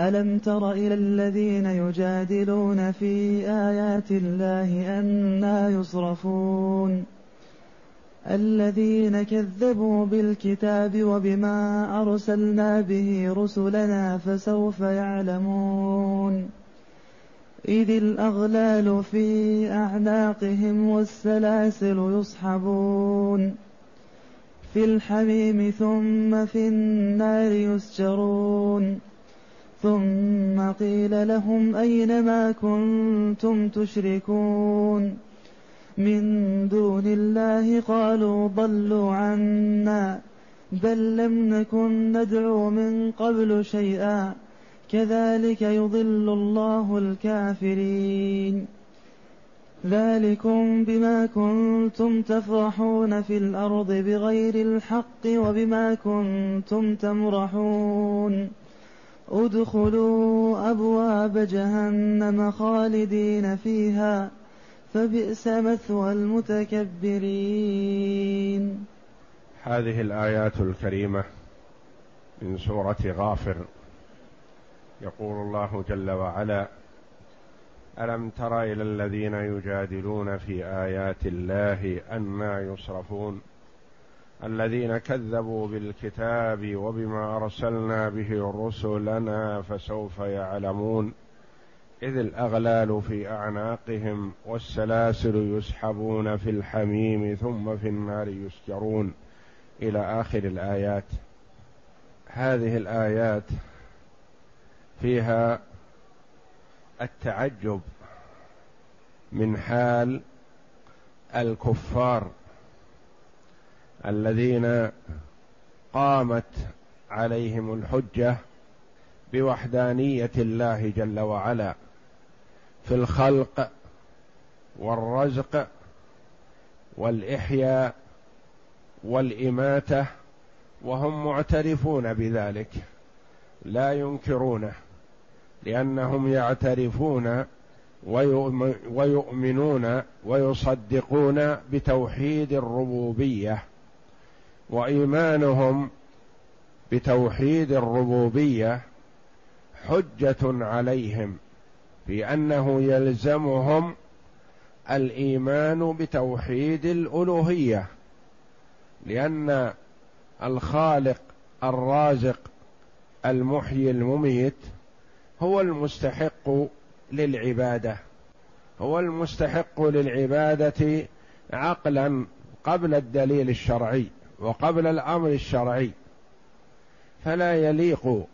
ألم تر إلى الذين يجادلون في آيات الله أنا يصرفون؟ الذين كذبوا بالكتاب وبما أرسلنا به رسلنا فسوف يعلمون. إذ الأغلال في أعناقهم والسلاسل يصحبون. في الحميم ثم في النار يسجرون. ثم قيل لهم أين ما كنتم تشركون من دون الله قالوا ضلوا عنا بل لم نكن ندعو من قبل شيئا كذلك يضل الله الكافرين ذلكم بما كنتم تفرحون في الأرض بغير الحق وبما كنتم تمرحون ادخلوا أبواب جهنم خالدين فيها فبئس مثوى المتكبرين. هذه الآيات الكريمة من سورة غافر. يقول الله جل وعلا ألم تر إلى الذين يجادلون في آيات الله أنا يصرفون؟ الذين كذبوا بالكتاب وبما أرسلنا به رسلنا فسوف يعلمون إذ الأغلال في أعناقهم والسلاسل يسحبون في الحميم ثم في النار يسجرون إلى آخر الآيات. هذه الآيات فيها التعجب من حال الكفار. الذين قامت عليهم الحجة بوحدانية الله جل وعلا في الخلق والرزق والإحياء والإماتة وهم معترفون بذلك لا ينكرونه لأنهم يعترفون ويؤمنون ويصدقون بتوحيد الربوبية. وإيمانهم بتوحيد الربوبية حجة عليهم في انه يلزمهم الإيمان بتوحيد الألوهية لأن الخالق الرازق المحيي المميت هو المستحق للعبادة هو المستحق للعبادة عقلا قبل الدليل الشرعي. وقبل الأمر الشرعي فلا يليق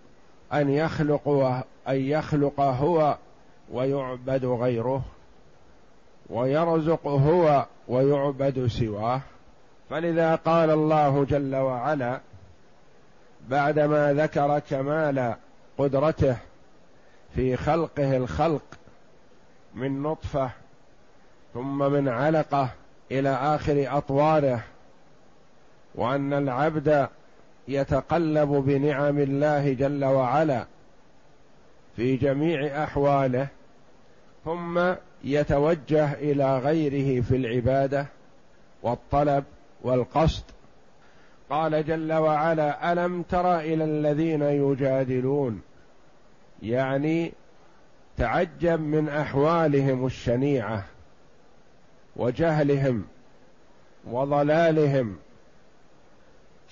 أن يخلق أن يخلق هو ويعبد غيره ويرزق هو ويعبد سواه. فلذا قال الله جل وعلا بعدما ذكر كمال قدرته في خلقه الخلق من نطفة ثم من علقة إلى آخر أطواره وأن العبد يتقلب بنعم الله جل وعلا في جميع أحواله ثم يتوجه إلى غيره في العبادة والطلب والقصد. قال جل وعلا ألم تر إلى الذين يجادلون؟ يعني تعجب من أحوالهم الشنيعة وجهلهم وضلالهم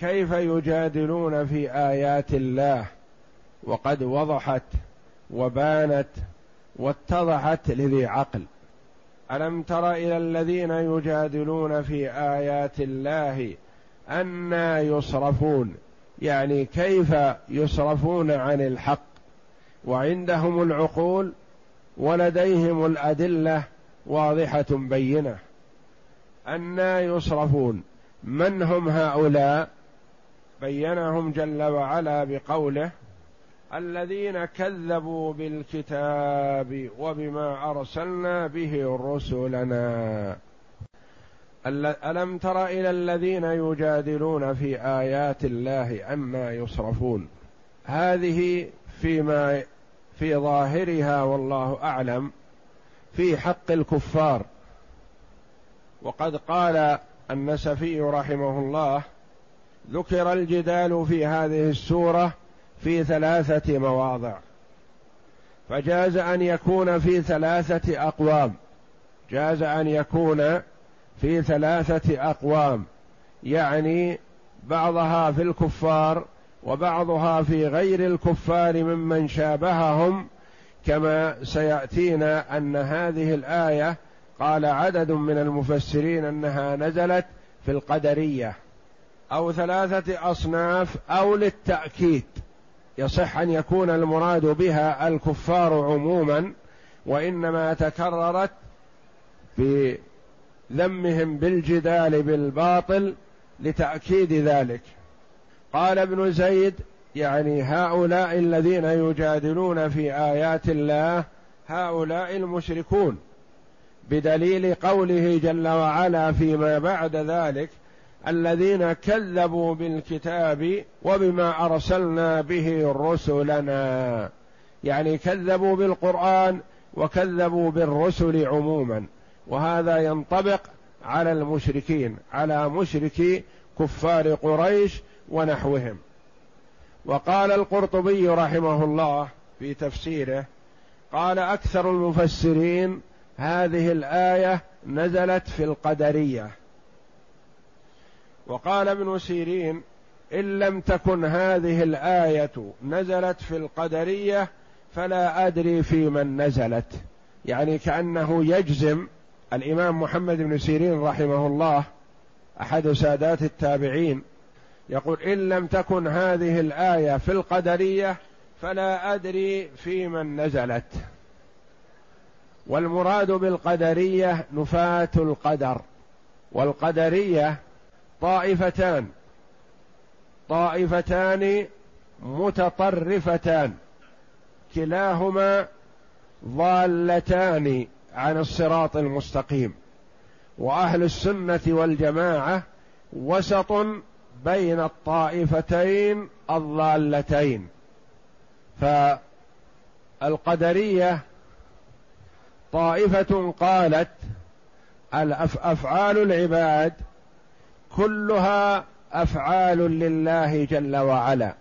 كيف يجادلون في آيات الله؟ وقد وضحت وبانت واتضحت لذي عقل. ألم تر إلى الذين يجادلون في آيات الله أنا يصرفون؟ يعني كيف يصرفون عن الحق؟ وعندهم العقول ولديهم الأدلة واضحة بينة. أنا يصرفون. من هم هؤلاء؟ بينهم جل وعلا بقوله الذين كذبوا بالكتاب وبما أرسلنا به رسلنا. ألم تر إلى الذين يجادلون في آيات الله أما يصرفون؟ هذه فيما في ظاهرها والله أعلم في حق الكفار. وقد قال النسفي رحمه الله ذكر الجدال في هذه السورة في ثلاثة مواضع. فجاز أن يكون في ثلاثة أقوام. جاز أن يكون في ثلاثة أقوام. يعني بعضها في الكفار وبعضها في غير الكفار ممن شابههم كما سيأتينا أن هذه الآية قال عدد من المفسرين أنها نزلت في القدرية. أو ثلاثة أصناف أو للتأكيد. يصح أن يكون المراد بها الكفار عموما وإنما تكررت بذمهم بالجدال بالباطل لتأكيد ذلك. قال ابن زيد يعني هؤلاء الذين يجادلون في آيات الله هؤلاء المشركون بدليل قوله جل وعلا فيما بعد ذلك الذين كذبوا بالكتاب وبما أرسلنا به رسلنا. يعني كذبوا بالقرآن وكذبوا بالرسل عموما. وهذا ينطبق على المشركين على مشركي كفار قريش ونحوهم. وقال القرطبي رحمه الله في تفسيره قال أكثر المفسرين هذه الآية نزلت في القدرية. وقال ابن سيرين إن لم تكن هذه الآية نزلت في القدرية فلا أدري في من نزلت. يعني كأنه يجزم الإمام محمد بن سيرين رحمه الله أحد سادات التابعين يقول إن لم تكن هذه الآية في القدرية فلا أدري في من نزلت. والمراد بالقدرية نفاة القدر والقدرية طائفتان. طائفتان متطرفتان. كلاهما ضالتان عن الصراط المستقيم. وأهل السنة والجماعة وسط بين الطائفتين الضالتين. فالقدرية طائفة قالت أفعال العباد كلها أفعال لله جل وعلا.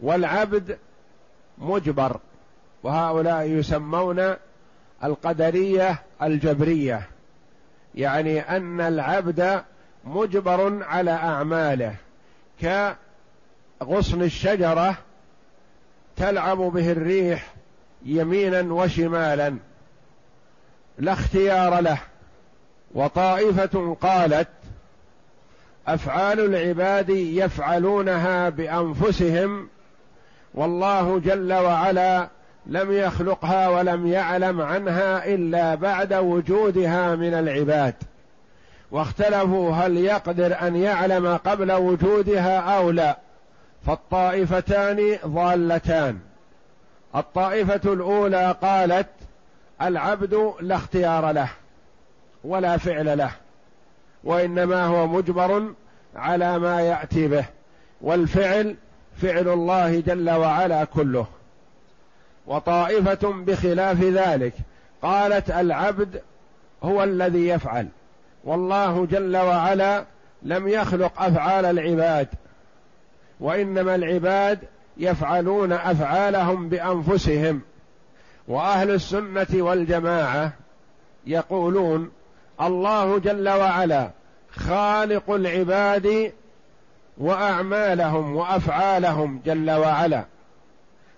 والعبد مجبر وهؤلاء يسمون القدرية الجبرية. يعني أن العبد مجبر على أعماله. كغصن الشجرة تلعب به الريح يمينا وشمالا. لا اختيار له. وطائفة قالت أفعال العباد يفعلونها بأنفسهم والله جل وعلا لم يخلقها ولم يعلم عنها إلا بعد وجودها من العباد. واختلفوا هل يقدر أن يعلم قبل وجودها أو لا. فالطائفتان ضالتان. الطائفة الأولى قالت العبد لا اختيار له ولا فعل له. وإنما هو مجبر على ما يأتي به والفعل فعل الله جل وعلا كله. وطائفة بخلاف ذلك قالت العبد هو الذي يفعل. والله جل وعلا لم يخلق أفعال العباد وإنما العباد يفعلون أفعالهم بأنفسهم. وأهل السنة والجماعة يقولون الله جل وعلا خالق العباد وأعمالهم وأفعالهم جل وعلا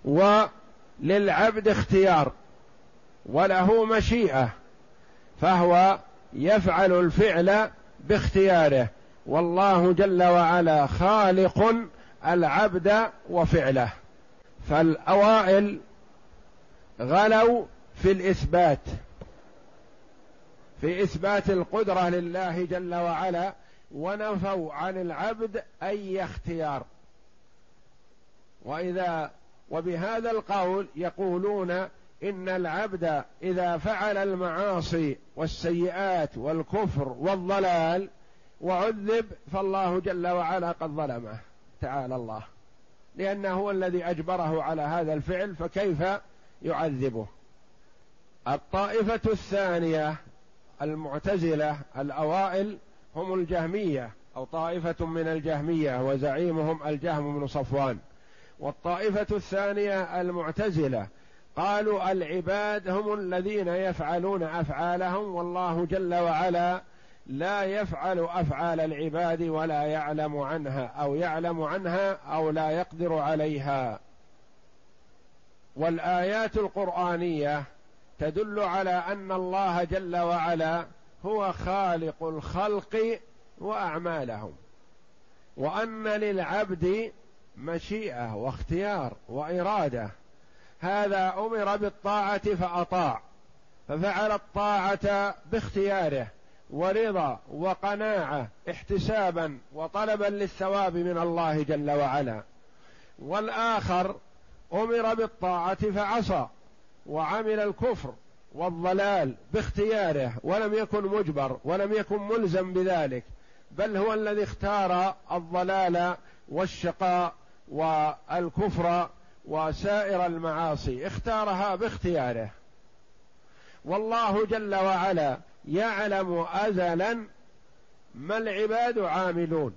وللعبد اختيار وله مشيئة فهو يفعل الفعل باختياره والله جل وعلا خالق العبد وفعله. فالأوائل غلوا في الإثبات. في اثبات القدرة لله جل وعلا ونفوا عن العبد أي اختيار. وإذا وبهذا القول يقولون إن العبد إذا فعل المعاصي والسيئات والكفر والضلال وعذب فالله جل وعلا قد ظلمه تعالى الله لأنه هو الذي أجبره على هذا الفعل فكيف يعذبه؟ الطائفة الثانية المعتزلة الأوائل هم الجهمية أو طائفة من الجهمية وزعيمهم الجهم بن صفوان. والطائفة الثانية المعتزلة قالوا العباد هم الذين يفعلون أفعالهم والله جل وعلا لا يفعل أفعال العباد ولا يعلم عنها أو يعلم عنها أو لا يقدر عليها. والآيات القرآنية تدل على أن الله جل وعلا هو خالق الخلق وأعمالهم وأن للعبد مشيئة واختيار وإرادة. هذا أمر بالطاعة فأطاع ففعل الطاعة باختياره ورضا وقناعة احتسابا وطلبا للثواب من الله جل وعلا. والآخر أمر بالطاعة فعصى وعمل الكفر والضلال باختياره ولم يكن مجبر ولم يكن ملزم بذلك بل هو الذي اختار الضلال والشقاء والكفر وسائر المعاصي اختارها باختياره. والله جل وعلا يعلم ازلا ما العباد عاملون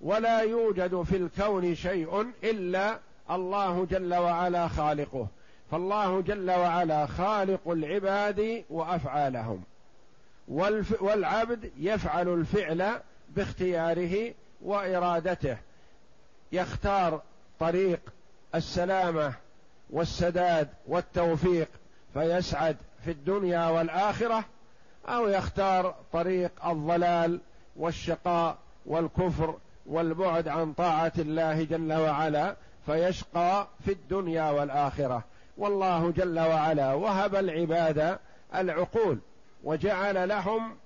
ولا يوجد في الكون شيء إلا الله جل وعلا خالقه. فالله جل وعلا خالق العباد وأفعالهم. والعبد يفعل الفعل باختياره وإرادته. يختار طريق السلامة والسداد والتوفيق فيسعد في الدنيا والآخرة أو يختار طريق الضلال والشقاء والكفر والبعد عن طاعة الله جل وعلا فيشقى في الدنيا والآخرة. والله جل وعلا وهب العباد العقول وجعل لهم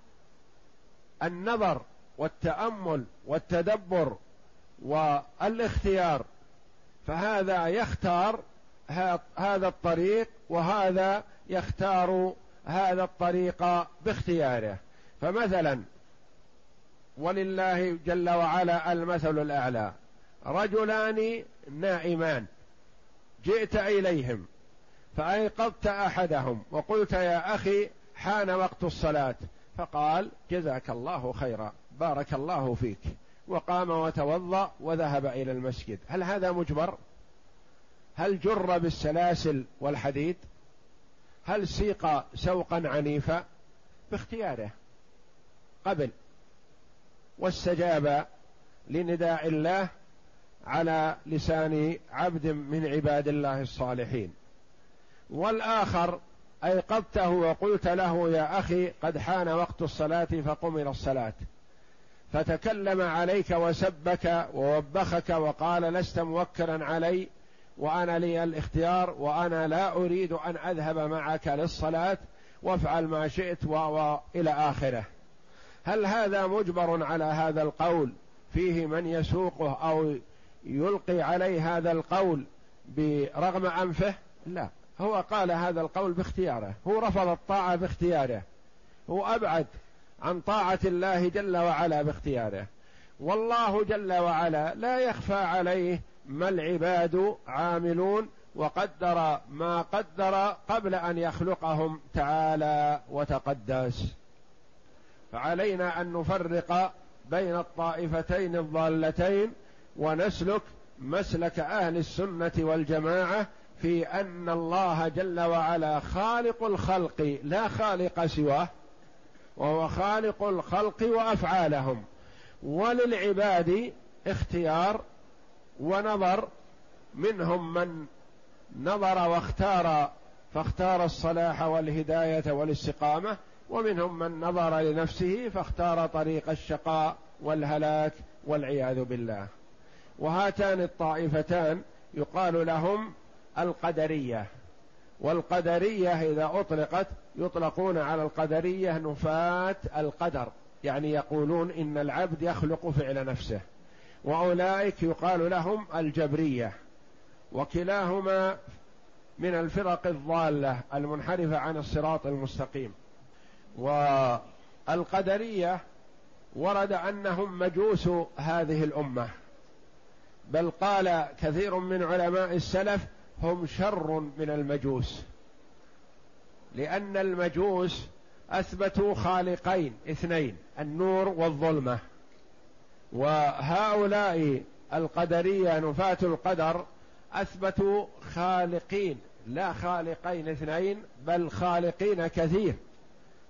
النظر والتأمل والتدبر والاختيار. فهذا يختار هذا الطريق وهذا يختار هذا الطريق باختياره. فمثلا ولله جل وعلا المثل الأعلى. رجلان نائمان. جئت إليهم. فايقظت أحدهم وقلت يا أخي حان وقت الصلاة. فقال جزاك الله خيرا بارك الله فيك. وقام وتوضأ وذهب إلى المسجد. هل هذا مجبر؟ هل جر بالسلاسل والحديد؟ هل سيق سوقا عنيفا؟ باختياره. قبل. واستجاب لنداء الله على لسان عبد من عباد الله الصالحين. والآخر أيقظته وقلت له يا أخي قد حان وقت الصلاة فقم إلى الصلاة. فتكلم عليك وسبك ووبخك وقال لست موكلا علي وأنا لي الاختيار وأنا لا أريد أن أذهب معك للصلاة وافعل ما شئت والى آخره. هل هذا مجبر على هذا القول؟ فيه من يسوقه أو يلقي عليه هذا القول برغم أنفه؟ لا. هو قال هذا القول باختياره. هو رفض الطاعة باختياره. هو أبعد عن طاعة الله جل وعلا باختياره. والله جل وعلا لا يخفى عليه ما العباد عاملون وقدر ما قدر قبل أن يخلقهم تعالى وتقدس. فعلينا أن نفرق بين الطائفتين الضالتين ونسلك مسلك أهل السنة والجماعة في أن الله جل وعلا خالق الخلق لا خالق سواه وهو خالق الخلق وأفعالهم. وللعباد اختيار ونظر منهم من نظر واختار فاختار الصلاح والهداية والاستقامة ومنهم من نظر لنفسه فاختار طريق الشقاء والهلاك والعياذ بالله. وهاتان الطائفتان يقال لهم القدرية. والقدرية إذا أطلقت يطلقون على القدرية نفاة القدر يعني يقولون إن العبد يخلق فعل نفسه. وأولئك يقال لهم الجبرية. وكلاهما من الفرق الضالة المنحرفة عن الصراط المستقيم. والقدرية ورد أنهم مجوس هذه الأمة. بل قال كثير من علماء السلف هم شر من المجوس. لأن المجوس أثبتوا خالقين اثنين النور والظلمة. وهؤلاء القدرية نفاة القدر أثبتوا خالقين لا خالقين اثنين بل خالقين كثير.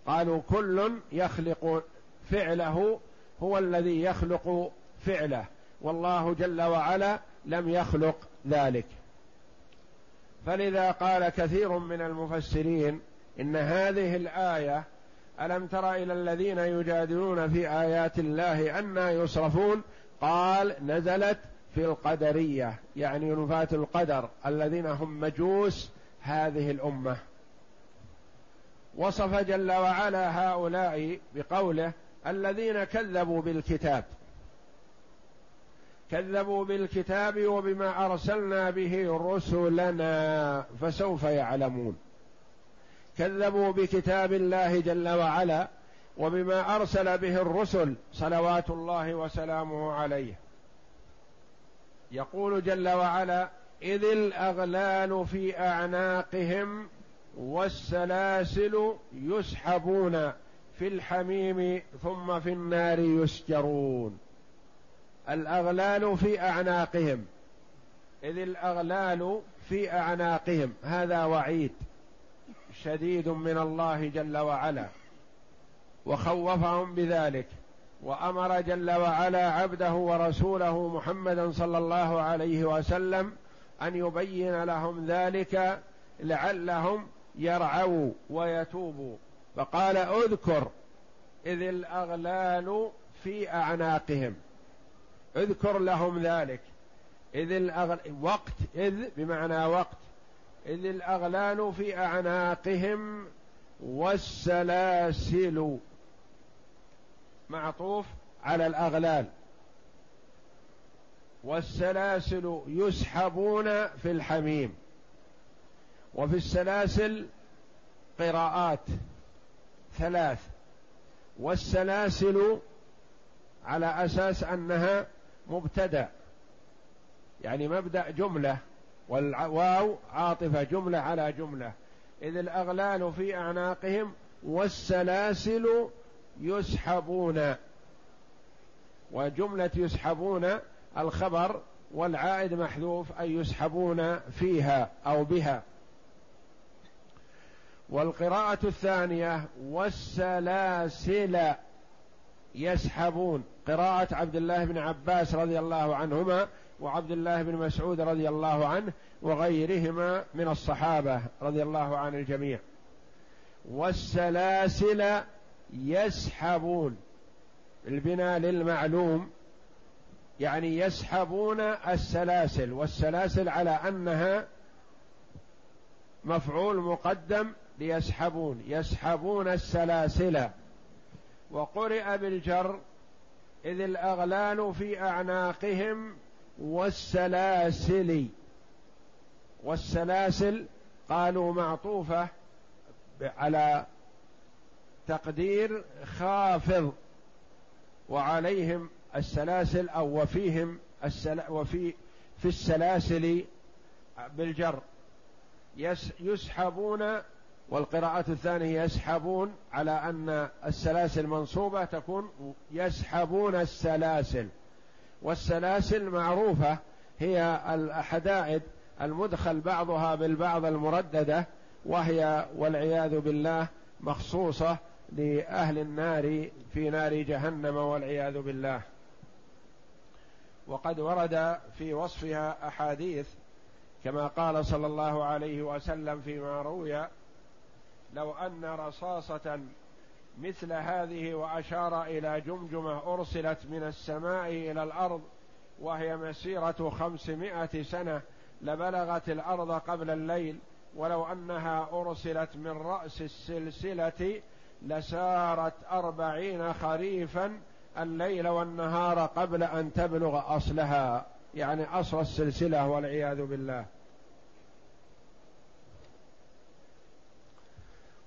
قالوا كل يخلق فعله هو الذي يخلق فعله. والله جل وعلا لم يخلق ذلك. فلذا قال كثير من المفسرين إن هذه الآية ألم تر إلى الذين يجادلون في آيات الله أنا يصرفون؟ قال نزلت في القدرية يعني نفاة القدر الذين هم مجوس هذه الأمة. وصف جل وعلا هؤلاء بقوله الذين كذبوا بالكتاب. كذبوا بالكتاب وبما أرسلنا به رسلنا فسوف يعلمون. كذبوا بكتاب الله جل وعلا وبما أرسل به الرسل صلوات الله وسلامه عليه. يقول جل وعلا إذ الأغلال في أعناقهم والسلاسل يسحبون في الحميم ثم في النار يسجرون. الأغلال في أعناقهم. إذ الأغلال في أعناقهم. هذا وعيد شديد من الله جل وعلا. وخوفهم بذلك. وأمر جل وعلا عبده ورسوله محمدا صلى الله عليه وسلم أن يبين لهم ذلك لعلهم يرعوا ويتوبوا. فقال اذكر إذ الأغلال في أعناقهم. اذكر لهم ذلك. إذ الأغل... وقت إذ بمعنى وقت. إذ الأغلال في أعناقهم والسلاسل. معطوف على الأغلال. والسلاسل يسحبون في الحميم. وفي السلاسل قراءات. ثلاث. والسلاسل على أساس أنها مبتدأ. يعني مبدأ جملة والواو عاطفة جملة على جملة. إذ الأغلال في أعناقهم والسلاسل يسحبون. وجملة يسحبون الخبر والعائد محذوف أي يسحبون فيها أو بها. والقراءة الثانية والسلاسل. يسحبون قراءة عبد الله بن عباس رضي الله عنهما وعبد الله بن مسعود رضي الله عنه وغيرهما من الصحابة رضي الله عن الجميع. والسلاسل يسحبون. البناء للمعلوم. يعني يسحبون السلاسل. والسلاسل على أنها مفعول مقدم ليسحبون. يسحبون السلاسل. وقرئ بالجر إذ الأغلال في أعناقهم والسلاسل. والسلاسل قالوا معطوفة على تقدير خافض وعليهم السلاسل أو وفيهم السلا وفي في السلاسل بالجر. يسحبون والقراءة الثانية يسحبون على أن السلاسل منصوبة تكون يسحبون السلاسل. والسلاسل معروفة هي الحدائد المدخل بعضها بالبعض المرددة وهي والعياذ بالله مخصوصة لأهل النار في نار جهنم والعياذ بالله. وقد ورد في وصفها أحاديث كما قال صلى الله عليه وسلم فيما روي لو أن رصاصة مثل هذه وأشار إلى جمجمة أرسلت من السماء إلى الأرض وهي مسيرة خمسمائة سنة لبلغت الأرض قبل الليل ولو أنها أرسلت من رأس السلسلة لسارت أربعين خريفا الليل والنهار قبل أن تبلغ أصلها يعني أصل السلسلة والعياذ بالله.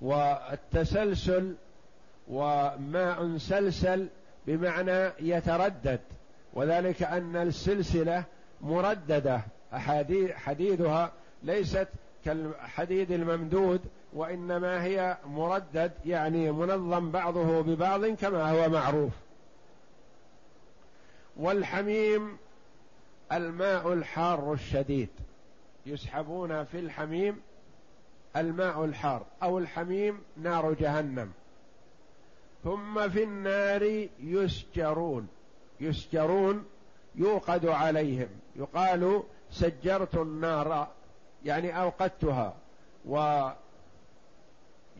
والتسلسل وماء سلسل بمعنى يتردد وذلك أن السلسلة مرددة. حديدها ليست كالحديد الممدود وإنما هي مردد يعني منظم بعضه ببعض كما هو معروف. والحميم الماء الحار الشديد يسحبون في الحميم الماء الحار أو الحميم نار جهنم. ثم في النار يسجرون. يسجرون يوقد عليهم. يقال سجرت النار يعني أوقدتها.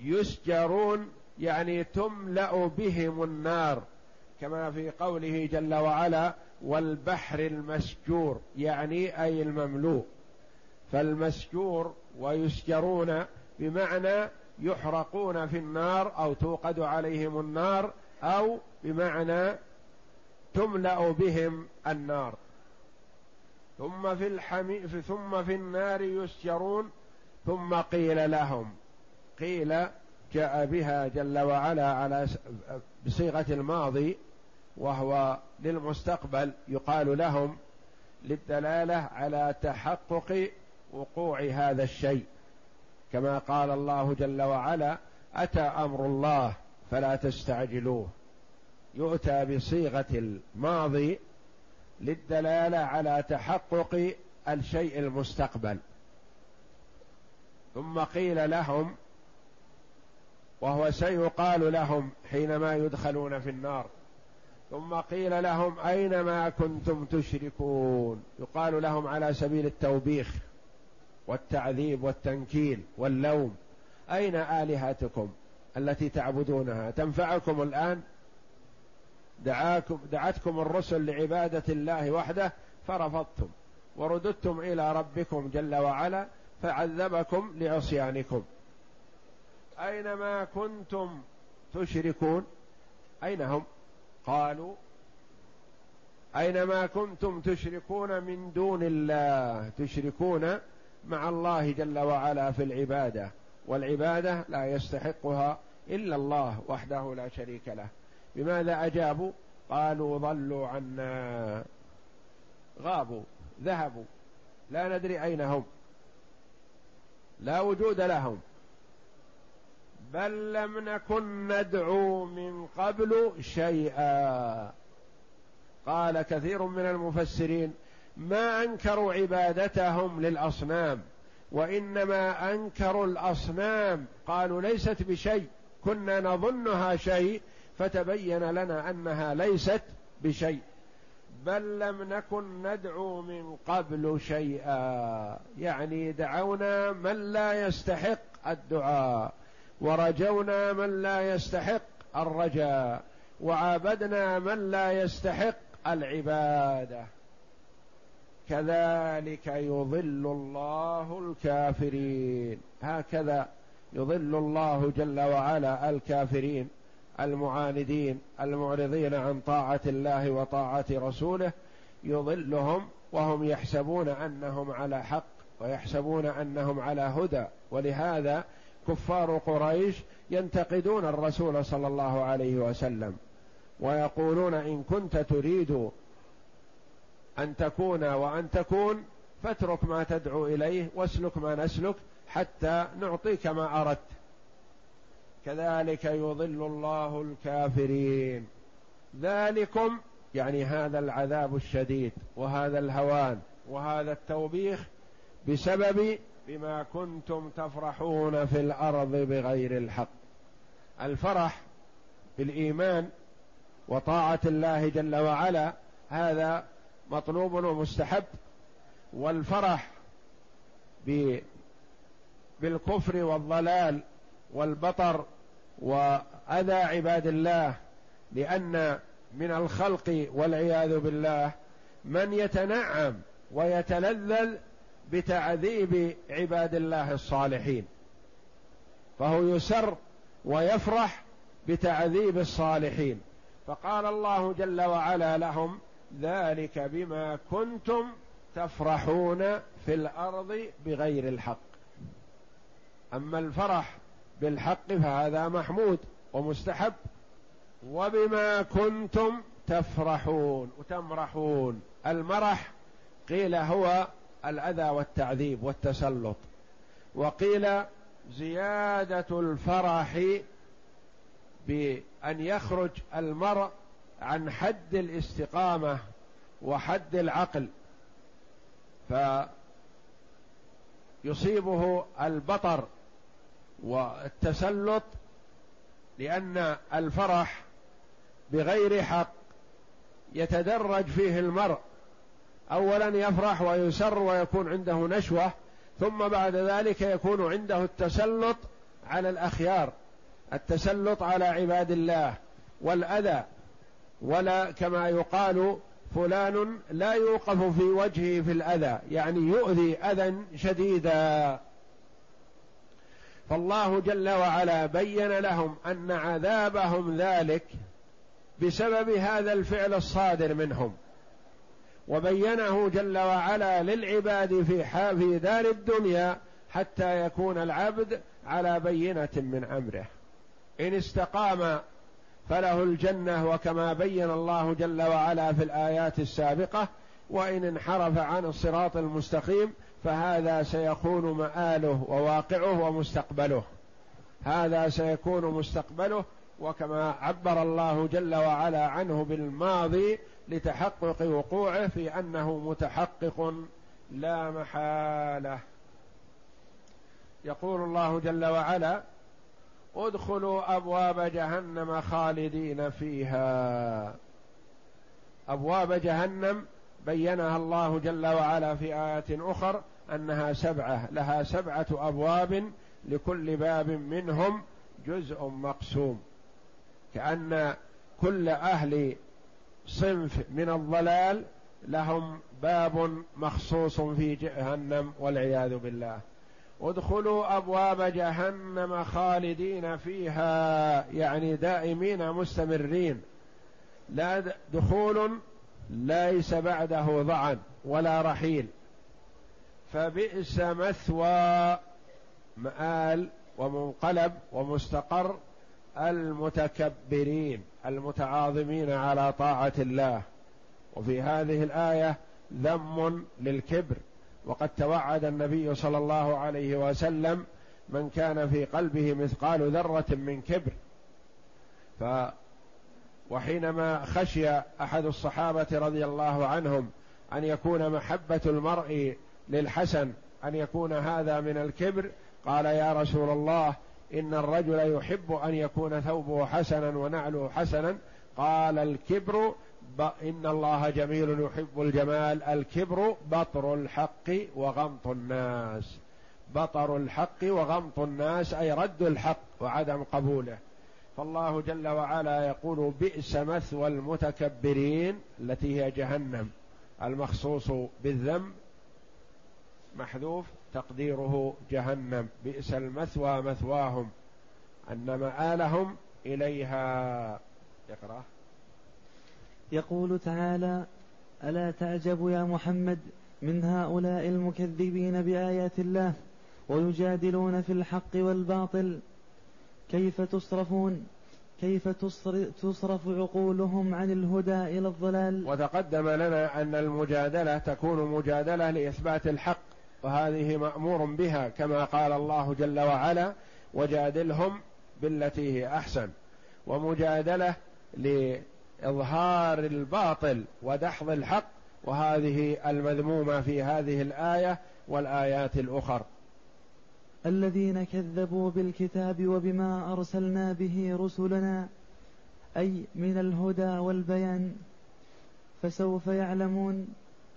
ويسجرون يعني تملأ بهم النار كما في قوله جل وعلا والبحر المسجور يعني أي المملوء. فالمسجور ويسجرون بمعنى يحرقون في النار أو توقد عليهم النار أو بمعنى تملأ بهم النار. ثم في الحمي ثم في النار يسجرون ثم قيل لهم قيل جاء بها جل وعلا على بصيغة الماضي وهو للمستقبل يقال لهم للدلالة على تحقق وقوع هذا الشيء. كما قال الله جل وعلا أتى أمر الله فلا تستعجلوه. يؤتى بصيغة الماضي للدلالة على تحقق الشيء المستقبل. ثم قيل لهم وهو سيقال لهم حينما يدخلون في النار. ثم قيل لهم أين ما كنتم تشركون؟ يقال لهم على سبيل التوبيخ. والتعذيب والتنكيل واللوم. أين آلهتكم التي تعبدونها؟ تنفعكم الآن؟ دعاكم دعتكم الرسل لعبادة الله وحده فرفضتم ورددتم إلى ربكم جل وعلا فعذبكم لعصيانكم. أين ما كنتم تشركون؟ أين هم؟ قالوا اينما كنتم تشركون من دون الله؟ تشركون مع الله جل وعلا في العبادة والعبادة لا يستحقها إلا الله وحده لا شريك له. بماذا أجابوا؟ قالوا ضلوا عنا. غابوا ذهبوا لا ندري أين هم. لا وجود لهم. بل لم نكن ندعو من قبل شيئا. قال كثير من المفسرين ما أنكروا عبادتهم للأصنام وإنما أنكروا الأصنام. قالوا ليست بشيء كنا نظنها شيء فتبين لنا أنها ليست بشيء. بل لم نكن ندعو من قبل شيئا. يعني دعونا من لا يستحق الدعاء ورجونا من لا يستحق الرجاء وعابدنا من لا يستحق العبادة. كذلك يضل الله الكافرين. هكذا يضل الله جل وعلا الكافرين المعاندين المعرضين عن طاعة الله وطاعة رسوله. يضلهم وهم يحسبون أنهم على حق ويحسبون أنهم على هدى. ولهذا كفار قريش ينتقدون الرسول صلى الله عليه وسلم ويقولون إن كنت تريد أن تكون وأن تكون فاترك ما تدعو إليه واسلك ما نسلك حتى نعطيك ما أردت. كذلك يضل الله الكافرين. ذلكم يعني هذا العذاب الشديد وهذا الهوان وهذا التوبيخ بسبب بما كنتم تفرحون في الأرض بغير الحق. الفرح بالإيمان وطاعة الله جل وعلا هذا مطلوب ومستحب والفرح بالكفر والضلال والبطر وأذى عباد الله لأن من الخلق والعياذ بالله من يتنعم ويتلذذ بتعذيب عباد الله الصالحين. فهو يسر ويفرح بتعذيب الصالحين. فقال الله جل وعلا لهم ذلك بما كنتم تفرحون في الأرض بغير الحق. أما الفرح بالحق فهذا محمود ومستحب وبما كنتم تفرحون وتمرحون. المرح قيل هو الأذى والتعذيب والتسلط وقيل زيادة الفرح بأن يخرج المرء عن حد الاستقامة وحد العقل فيصيبه البطر والتسلط لأن الفرح بغير حق يتدرج فيه المرء. اولا يفرح ويسر ويكون عنده نشوة ثم بعد ذلك يكون عنده التسلط على الأخيار التسلط على عباد الله والأذى. ولا كما يقال فلان لا يوقف في وجهه في الأذى يعني يؤذي أذى شديدا. فالله جل وعلا بين لهم أن عذابهم ذلك بسبب هذا الفعل الصادر منهم. وبينه جل وعلا للعباد في في دار الدنيا حتى يكون العبد على بينة من أمره. إن استقام فله الجنة وكما بين الله جل وعلا في الآيات السابقة وإن انحرف عن الصراط المستقيم فهذا سيكون مآله وواقعه ومستقبله. هذا سيكون مستقبله وكما عبر الله جل وعلا عنه بالماضي لتحقق وقوعه في أنه متحقق لا محالة. يقول الله جل وعلا ادخلوا أبواب جهنم خالدين فيها. أبواب جهنم بينها الله جل وعلا في ايات أخر أنها سبعة لها سبعة أبواب لكل باب منهم جزء مقسوم. كأن كل أهل صنف من الضلال لهم باب مخصوص في جهنم والعياذ بالله. ادخلوا أبواب جهنم خالدين فيها يعني دائمين مستمرين. لا دخول ليس بعده ضعن ولا رحيل. فبئس مثوى مآل ومنقلب ومستقر المتكبرين المتعاظمين على طاعة الله. وفي هذه الآية ذم للكبر. وقد توعد النبي صلى الله عليه وسلم من كان في قلبه مثقال ذرة من كبر. ف وحينما خشي أحد الصحابة رضي الله عنهم أن يكون محبة المرء للحسن أن يكون هذا من الكبر قال يا رسول الله إن الرجل يحب أن يكون ثوبه حسنا ونعله حسنا. قال الكبر إن الله جميل يحب الجمال. الكبر بطر الحق وغمط الناس. بطر الحق وغمط الناس أي رد الحق وعدم قبوله. فالله جل وعلا يقول بئس مثوى المتكبرين التي هي جهنم. المخصوص بالذنب محذوف تقديره جهنم. بئس المثوى مثواهم. أن مآلهم إليها. اقرأ. يقول تعالى ألا تعجب يا محمد من هؤلاء المكذبين بآيات الله ويجادلون في الحق والباطل؟ كيف تصرفون؟ كيف تصرف عقولهم عن الهدى إلى الضلال؟ وتقدم لنا أن المجادلة تكون مجادلة لإثبات الحق وهذه مأمور بها كما قال الله جل وعلا وجادلهم بالتي هي أحسن ومجادلة لاظهار الباطل ودحض الحق وهذه المذمومة في هذه الآية والآيات الأخر. الذين كذبوا بالكتاب وبما أرسلنا به رسلنا أي من الهدى والبيان فسوف يعلمون.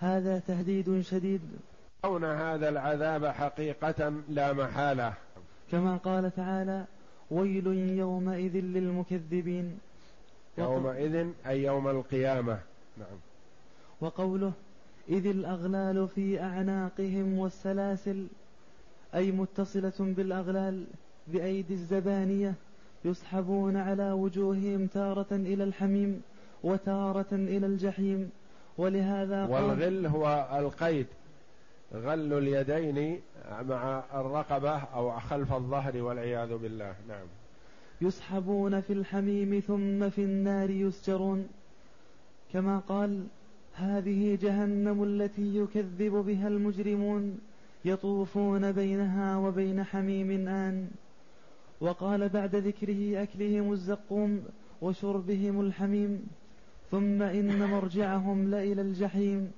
هذا تهديد شديد. يرون هذا العذاب حقيقة لا محالة. كما قال تعالى ويل يومئذ للمكذبين. يومئذ أي يوم القيامة. نعم. وقوله إذ الأغلال في أعناقهم والسلاسل أي متصلة بالأغلال بأيدي الزبانية يسحبون على وجوههم تارة إلى الحميم وتارة إلى الجحيم. ولهذا والغل هو القيد غل اليدين مع الرقبة أو خلف الظهر والعياذ بالله. نعم. يسحبون في الحميم ثم في النار يسجرون. كما قال هذه جهنم التي يكذب بها المجرمون يطوفون بينها وبين حميم آن. وقال بعد ذكره أكلهم الزقوم وشربهم الحميم ثم إن مرجعهم لإلى الجحيم.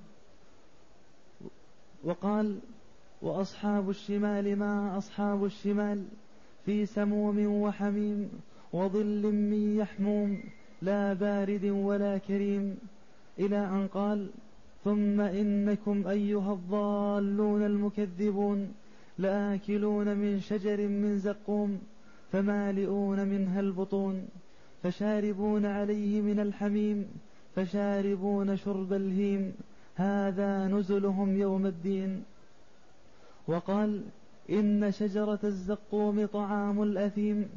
وقال وأصحاب الشمال ما أصحاب الشمال؟ في سموم وحميم وظل من يحموم لا بارد ولا كريم. إلى أن قال ثم إنكم أيها الضالون المكذبون لآكلون من شجر من زقوم فمالئون منها البطون فشاربون عليه من الحميم فشاربون شرب الهيم. هذا نزلهم يوم الدين. وقال إن شجرة الزقوم طعام الأثيم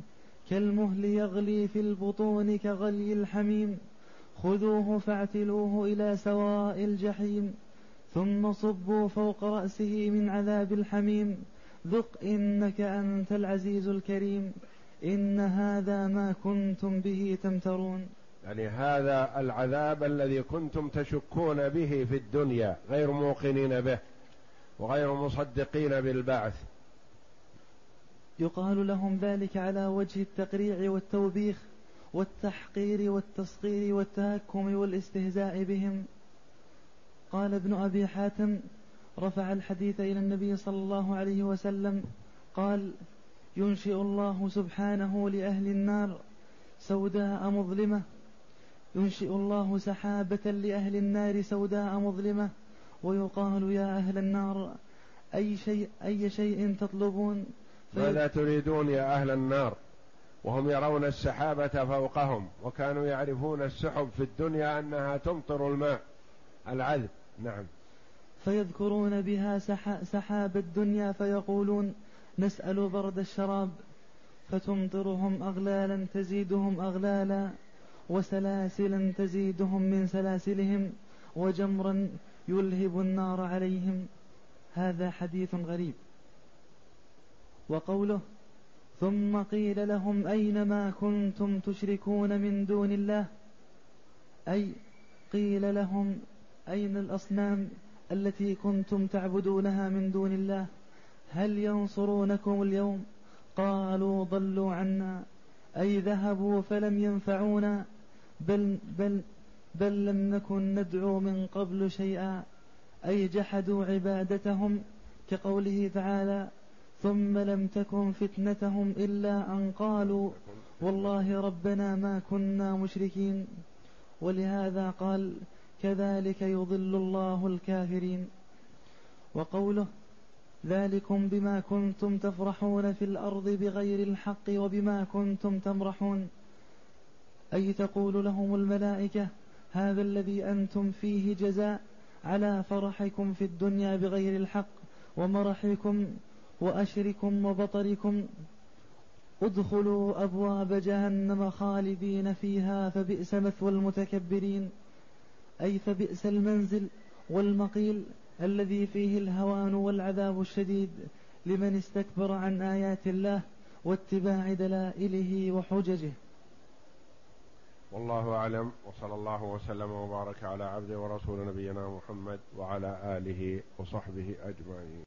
كالمهل يغلي في البطون كغلي الحميم. خذوه فاعتلوه إلى سواء الجحيم ثم صبوا فوق رأسه من عذاب الحميم. ذق إنك أنت العزيز الكريم إن هذا ما كنتم به تمترون. يعني هذا العذاب الذي كنتم تشكون به في الدنيا غير موقنين به وغير مصدقين بالبعث. يقال لهم ذلك على وجه التقريع والتوبيخ والتحقير والتصغير والتهكم والاستهزاء بهم. قال ابن أبي حاتم رفع الحديث إلى النبي صلى الله عليه وسلم قال ينشئ الله سبحانه لأهل النار سوداء مظلمة. ينشئ الله سحابة لأهل النار سوداء مظلمة. ويقال يا أهل النار أي شيء أي شيء تطلبون؟ ماذا تريدون يا أهل النار. وهم يرون السحابة فوقهم وكانوا يعرفون السحب في الدنيا أنها تمطر الماء. العذب نعم. فيذكرون بها سحاب الدنيا فيقولون نسأل برد الشراب. فتمطرهم أغلالا تزيدهم أغلالا وسلاسلا تزيدهم من سلاسلهم وجمرا يلهب النار عليهم. هذا حديث غريب. وقوله ثم قيل لهم أين ما كنتم تشركون من دون الله؟ أي قيل لهم أين الأصنام التي كنتم تعبدونها من دون الله؟ هل ينصرونكم اليوم؟ قالوا ضلوا عنا. أي ذهبوا فلم ينفعونا؟ بل, بل, بل لم نكن ندعو من قبل شيئا. أي جحدوا عبادتهم كقوله تعالى ثم لم تكن فتنتهم إلا أن قالوا والله ربنا ما كنا مشركين. ولهذا قال كذلك يضل الله الكافرين. وقوله ذلكم بما كنتم تفرحون في الأرض بغير الحق وبما كنتم تمرحون. أي تقول لهم الملائكة هذا الذي أنتم فيه جزاء على فرحكم في الدنيا بغير الحق ومرحكم وأشركم وبطركم ادخلوا أبواب جهنم خالدين فيها فبئس مثوى المتكبرين. أي فبئس المنزل والمقيل الذي فيه الهوان والعذاب الشديد لمن استكبر عن آيات الله واتباع دلائله وحججه. والله أعلم وصلى الله وسلم وبارك على عبده ورسول نبينا محمد وعلى آله وصحبه أجمعين.